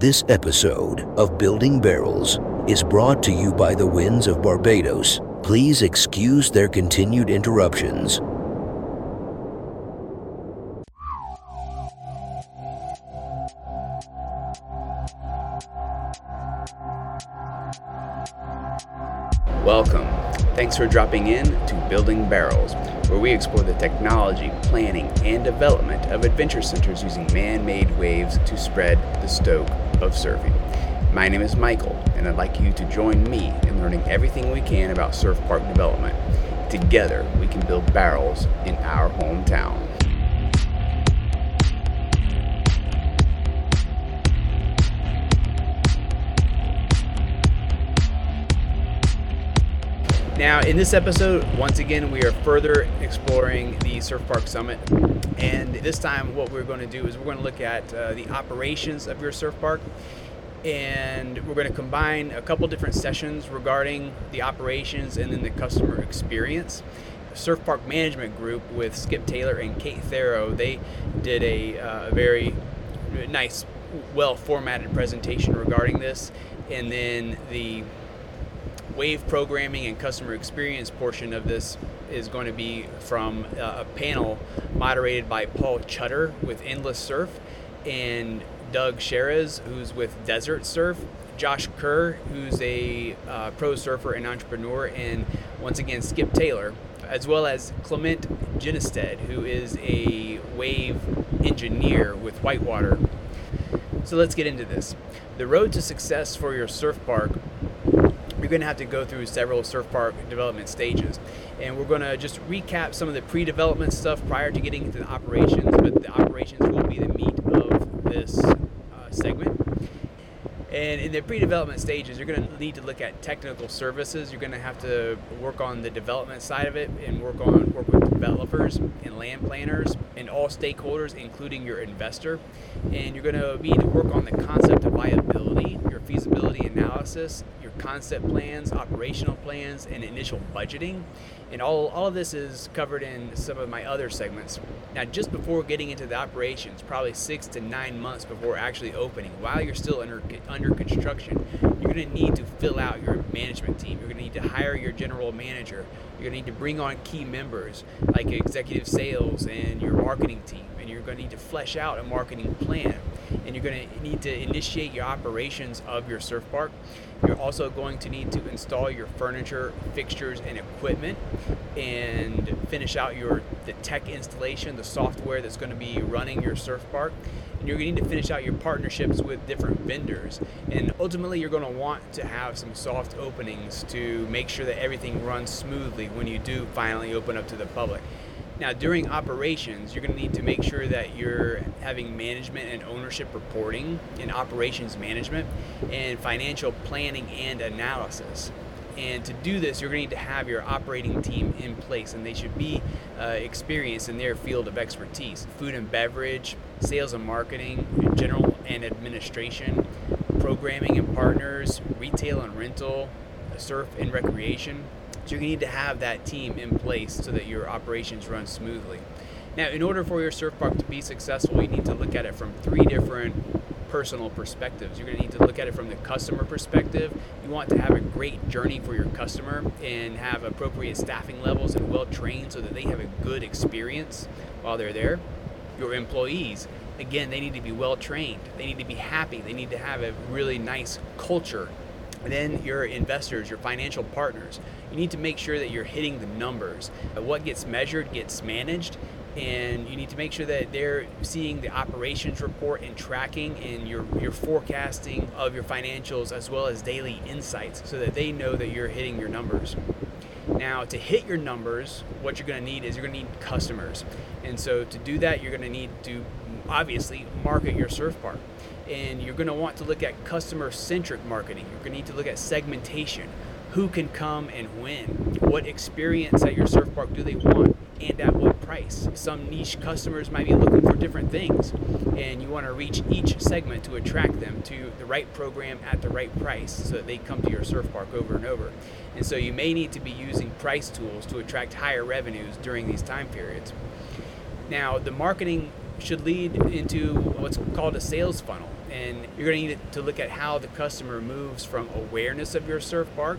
This episode of Building Barrels is brought to you by the winds of Barbados. Please excuse their continued interruptions. Welcome. Thanks for dropping in to Building Barrels, where we explore the technology, planning, and development of adventure centers using man made waves to spread the stoke of surfing. My name is Michael, and I'd like you to join me in learning everything we can about surf park development. Together, we can build barrels in our hometown. Now, in this episode, once again, we are further exploring the Surf Park Summit. And this time, what we're going to do is we're going to look at uh, the operations of your surf park. And we're going to combine a couple different sessions regarding the operations and then the customer experience. Surf Park Management Group with Skip Taylor and Kate Thero, they did a uh, very nice, well formatted presentation regarding this. And then the wave programming and customer experience portion of this is going to be from uh, a panel moderated by Paul Chutter with Endless Surf and Doug Sheres, who's with Desert Surf, Josh Kerr, who's a uh, pro surfer and entrepreneur, and once again Skip Taylor, as well as Clement Ginested, who is a wave engineer with Whitewater. So let's get into this. The road to success for your surf park you're going to have to go through several surf park development stages. And we're going to just recap some of the pre development stuff prior to getting into the operations, but the operations will be the meat of this uh, segment. And in the pre-development stages, you're going to need to look at technical services. You're going to have to work on the development side of it and work on work with developers and land planners and all stakeholders, including your investor. And you're going to need to work on the concept of viability, your feasibility analysis, concept plans, operational plans, and initial budgeting. And all, all of this is covered in some of my other segments. Now, just before getting into the operations, probably six to nine months before actually opening, while you're still under, under construction, you're going to need to fill out your management team. You're going to need to hire your general manager. You're going to need to bring on key members like executive sales and your marketing team. And you're going to need to flesh out a marketing plan. And you're going to need to initiate your operations of your surf park. You're also going to need to install your furniture, fixtures, and equipment and finish out your the tech installation, the software that's going to be running your surf park. And you're going to need to finish out your partnerships with different vendors. And ultimately, you're going to want to have some soft openings to make sure that everything runs smoothly when you do finally open up to the public. Now, during operations, you're going to need to make sure that you're having management and ownership reporting and operations management and financial planning and analysis. And to do this, you're going to need to have your operating team in place, and they should be uh, experienced in their field of expertise food and beverage, sales and marketing, general and administration, programming and partners, retail and rental, surf and recreation. So you need to have that team in place so that your operations run smoothly. Now, in order for your surf park to be successful, you need to look at it from three different personal perspectives. You're going to need to look at it from the customer perspective. You want to have a great journey for your customer and have appropriate staffing levels and well trained so that they have a good experience while they're there. Your employees, again, they need to be well trained. They need to be happy. They need to have a really nice culture and then your investors, your financial partners, you need to make sure that you're hitting the numbers. What gets measured gets managed, and you need to make sure that they're seeing the operations report and tracking and your, your forecasting of your financials as well as daily insights so that they know that you're hitting your numbers. Now, to hit your numbers, what you're going to need is you're going to need customers. And so, to do that, you're going to need to obviously market your surf park and you're going to want to look at customer centric marketing. You're going to need to look at segmentation. Who can come and when? What experience at your surf park do they want? And at what price? Some niche customers might be looking for different things, and you want to reach each segment to attract them to the right program at the right price so that they come to your surf park over and over. And so you may need to be using price tools to attract higher revenues during these time periods. Now, the marketing should lead into what's called a sales funnel. And you're going to need to look at how the customer moves from awareness of your surf park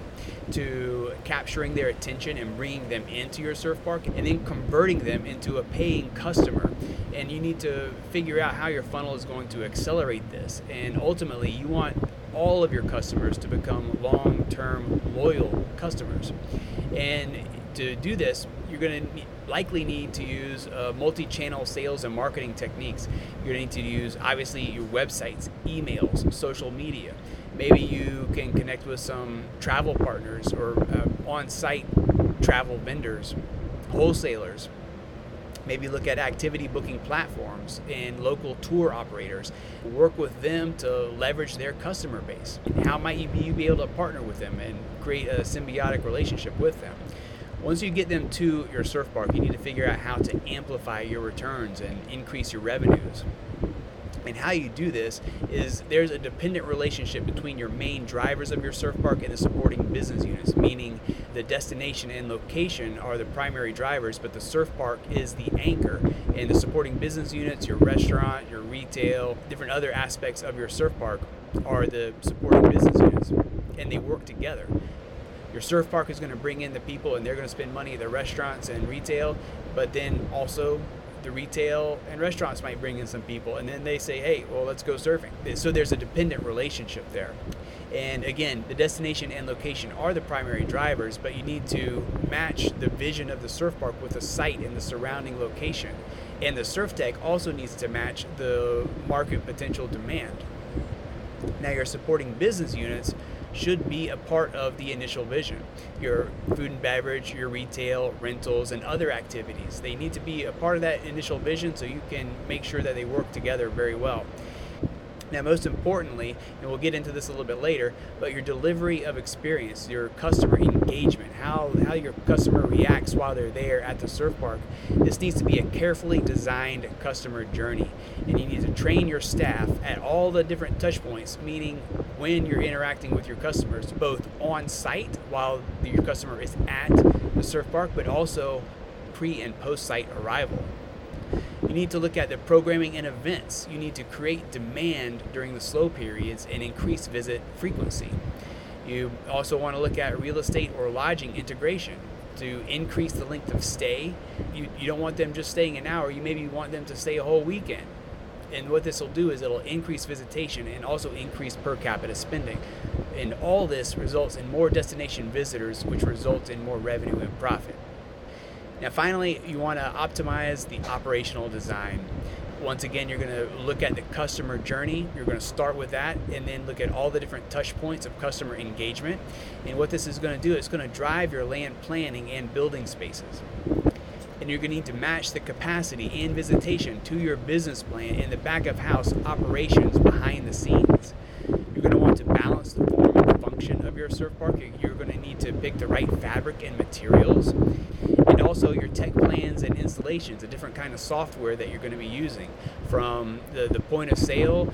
to capturing their attention and bringing them into your surf park and then converting them into a paying customer. And you need to figure out how your funnel is going to accelerate this. And ultimately, you want all of your customers to become long term loyal customers. And to do this, you're going to likely need to use uh, multi-channel sales and marketing techniques. You're going to need to use obviously your websites, emails, social media. Maybe you can connect with some travel partners or uh, on-site travel vendors, wholesalers. Maybe look at activity booking platforms and local tour operators. Work with them to leverage their customer base. How might you be, you be able to partner with them and create a symbiotic relationship with them? Once you get them to your surf park, you need to figure out how to amplify your returns and increase your revenues. And how you do this is there's a dependent relationship between your main drivers of your surf park and the supporting business units, meaning the destination and location are the primary drivers, but the surf park is the anchor. And the supporting business units, your restaurant, your retail, different other aspects of your surf park are the supporting business units. And they work together. Your surf park is going to bring in the people and they're going to spend money at the restaurants and retail, but then also the retail and restaurants might bring in some people and then they say, hey, well, let's go surfing. So there's a dependent relationship there. And again, the destination and location are the primary drivers, but you need to match the vision of the surf park with the site and the surrounding location. And the surf tech also needs to match the market potential demand. Now, your supporting business units should be a part of the initial vision. Your food and beverage, your retail, rentals, and other activities. They need to be a part of that initial vision so you can make sure that they work together very well. Now, most importantly, and we'll get into this a little bit later, but your delivery of experience, your customer engagement, how, how your customer reacts while they're there at the surf park, this needs to be a carefully designed customer journey. And you need to train your staff at all the different touch points, meaning when you're interacting with your customers, both on site while your customer is at the surf park, but also pre and post site arrival. You need to look at the programming and events. You need to create demand during the slow periods and increase visit frequency. You also want to look at real estate or lodging integration to increase the length of stay. You, you don't want them just staying an hour, you maybe want them to stay a whole weekend. And what this will do is it'll increase visitation and also increase per capita spending. And all this results in more destination visitors, which results in more revenue and profit. Now, finally, you want to optimize the operational design. Once again, you're going to look at the customer journey. You're going to start with that and then look at all the different touch points of customer engagement. And what this is going to do, is going to drive your land planning and building spaces. And you're going to need to match the capacity and visitation to your business plan and the back of house operations behind the scenes. You're going to want to balance the form and function of your surf park. You're going to need to pick the right fabric and materials and also your tech plans and installations, a different kind of software that you're going to be using from the, the point of sale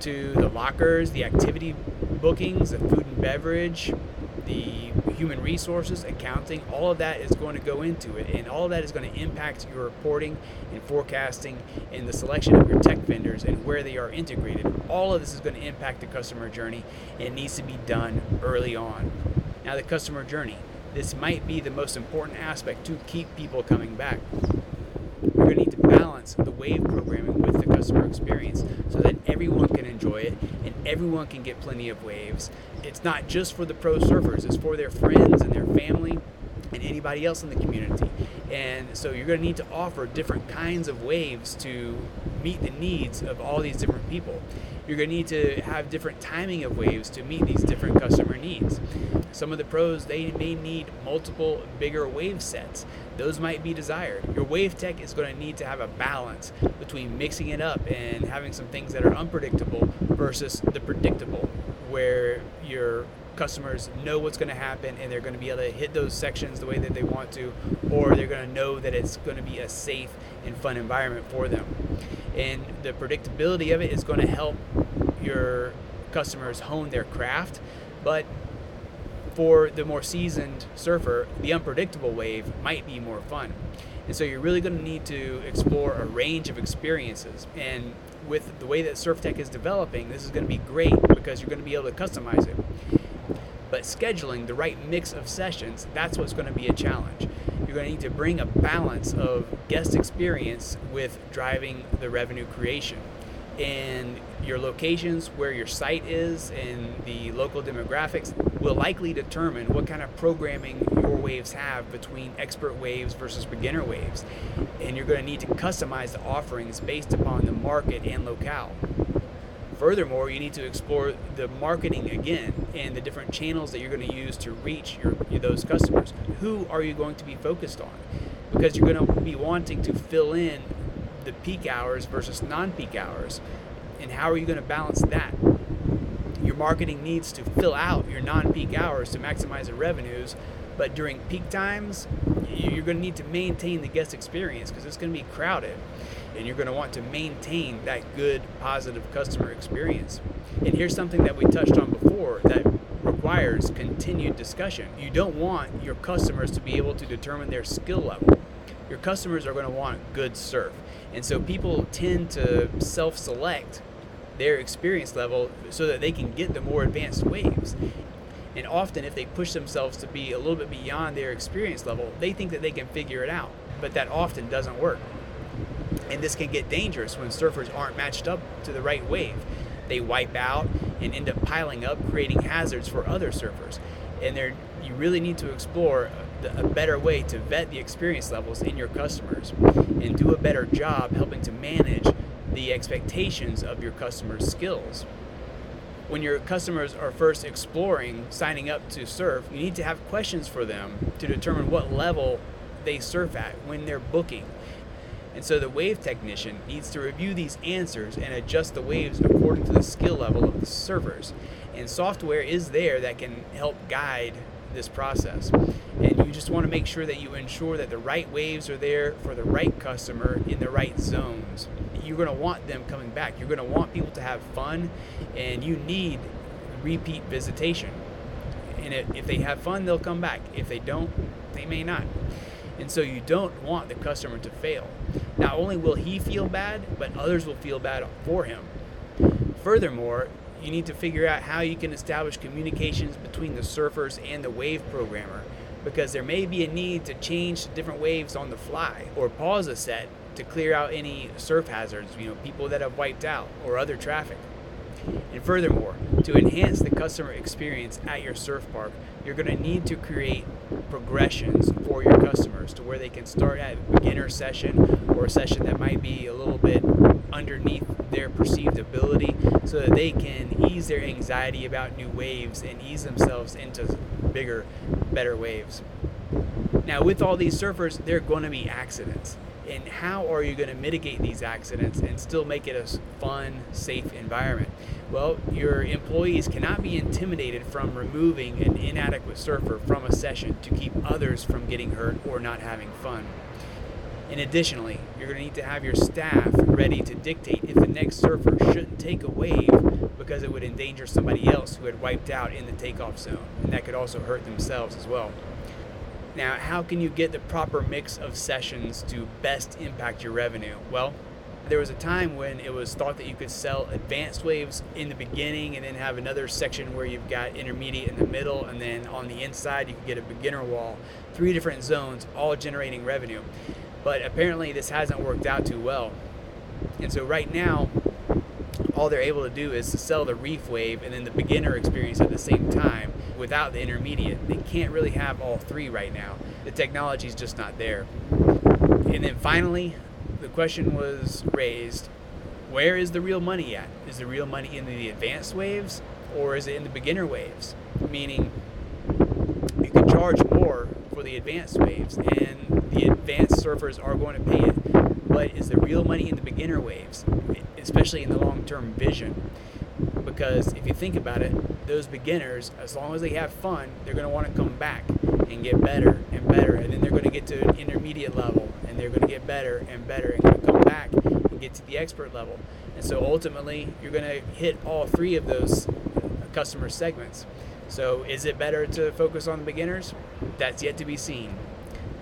to the lockers, the activity bookings, the food and beverage, the human resources, accounting, all of that is going to go into it. And all of that is going to impact your reporting and forecasting and the selection of your tech vendors and where they are integrated. All of this is going to impact the customer journey and needs to be done early on. Now, the customer journey this might be the most important aspect to keep people coming back. We're going to need to balance the wave programming with the customer experience so that everyone can enjoy it and everyone can get plenty of waves. It's not just for the pro surfers, it's for their friends and their family and anybody else in the community. And so you're going to need to offer different kinds of waves to meet the needs of all these different people. You're going to need to have different timing of waves to meet these different customer needs. Some of the pros, they may need multiple bigger wave sets. Those might be desired. Your wave tech is going to need to have a balance between mixing it up and having some things that are unpredictable versus the predictable, where your customers know what's going to happen and they're going to be able to hit those sections the way that they want to, or they're going to know that it's going to be a safe and fun environment for them. And the predictability of it is going to help your customers hone their craft, but for the more seasoned surfer, the unpredictable wave might be more fun. And so you're really going to need to explore a range of experiences. And with the way that Surf Tech is developing, this is going to be great because you're going to be able to customize it. But scheduling the right mix of sessions, that's what's going to be a challenge. You're going to need to bring a balance of guest experience with driving the revenue creation and your locations, where your site is, and the local demographics will likely determine what kind of programming your waves have between expert waves versus beginner waves. And you're going to need to customize the offerings based upon the market and locale. Furthermore, you need to explore the marketing again and the different channels that you're going to use to reach your, those customers. Who are you going to be focused on? Because you're going to be wanting to fill in the peak hours versus non peak hours. And how are you going to balance that? Your marketing needs to fill out your non peak hours to maximize the revenues, but during peak times, you're going to need to maintain the guest experience because it's going to be crowded and you're going to want to maintain that good, positive customer experience. And here's something that we touched on before that requires continued discussion. You don't want your customers to be able to determine their skill level. Your customers are going to want good surf. And so people tend to self select their experience level so that they can get the more advanced waves. And often, if they push themselves to be a little bit beyond their experience level, they think that they can figure it out. But that often doesn't work. And this can get dangerous when surfers aren't matched up to the right wave. They wipe out and end up piling up, creating hazards for other surfers. And there, you really need to explore a better way to vet the experience levels in your customers and do a better job helping to manage the expectations of your customers' skills. When your customers are first exploring signing up to surf, you need to have questions for them to determine what level they surf at when they're booking. And so the wave technician needs to review these answers and adjust the waves according to the skill level of the surfers. And software is there that can help guide this process. And you just want to make sure that you ensure that the right waves are there for the right customer in the right zones. You're going to want them coming back. You're going to want people to have fun, and you need repeat visitation. And if they have fun, they'll come back. If they don't, they may not. And so you don't want the customer to fail. Not only will he feel bad, but others will feel bad for him. Furthermore, you need to figure out how you can establish communications between the surfers and the wave programmer because there may be a need to change different waves on the fly or pause a set to clear out any surf hazards, you know, people that have wiped out or other traffic. And furthermore, to enhance the customer experience at your surf park, you're going to need to create progressions for your customers to where they can start at a beginner session or a session that might be a little bit underneath their perceived ability so that they can ease their anxiety about new waves and ease themselves into bigger, better waves. Now, with all these surfers, there are going to be accidents. And how are you going to mitigate these accidents and still make it a fun, safe environment? Well, your employees cannot be intimidated from removing an inadequate surfer from a session to keep others from getting hurt or not having fun. And additionally, you're going to need to have your staff ready to dictate if the next surfer shouldn't take a wave because it would endanger somebody else who had wiped out in the takeoff zone, and that could also hurt themselves as well. Now, how can you get the proper mix of sessions to best impact your revenue? Well, there was a time when it was thought that you could sell advanced waves in the beginning and then have another section where you've got intermediate in the middle and then on the inside you could get a beginner wall. Three different zones all generating revenue. But apparently this hasn't worked out too well. And so right now all they're able to do is to sell the reef wave and then the beginner experience at the same time without the intermediate. They can't really have all three right now. The technology is just not there. And then finally the question was raised where is the real money at? Is the real money in the advanced waves or is it in the beginner waves? Meaning, you can charge more for the advanced waves and the advanced surfers are going to pay it. But is the real money in the beginner waves, especially in the long term vision? Because if you think about it, those beginners, as long as they have fun, they're going to want to come back and get better and better. And then they're going to get to an intermediate level and they're going to get better and better and come back and get to the expert level. And so ultimately, you're going to hit all three of those customer segments. So is it better to focus on the beginners? That's yet to be seen.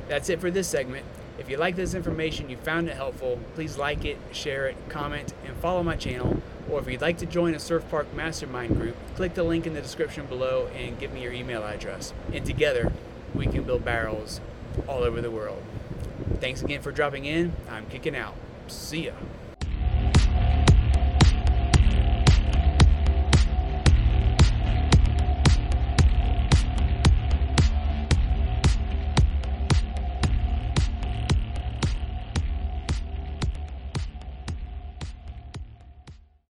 That's it for this segment. If you like this information, you found it helpful, please like it, share it, comment, and follow my channel. Or if you'd like to join a Surf Park Mastermind group, click the link in the description below and give me your email address. And together, we can build barrels all over the world. Thanks again for dropping in. I'm kicking out. See ya.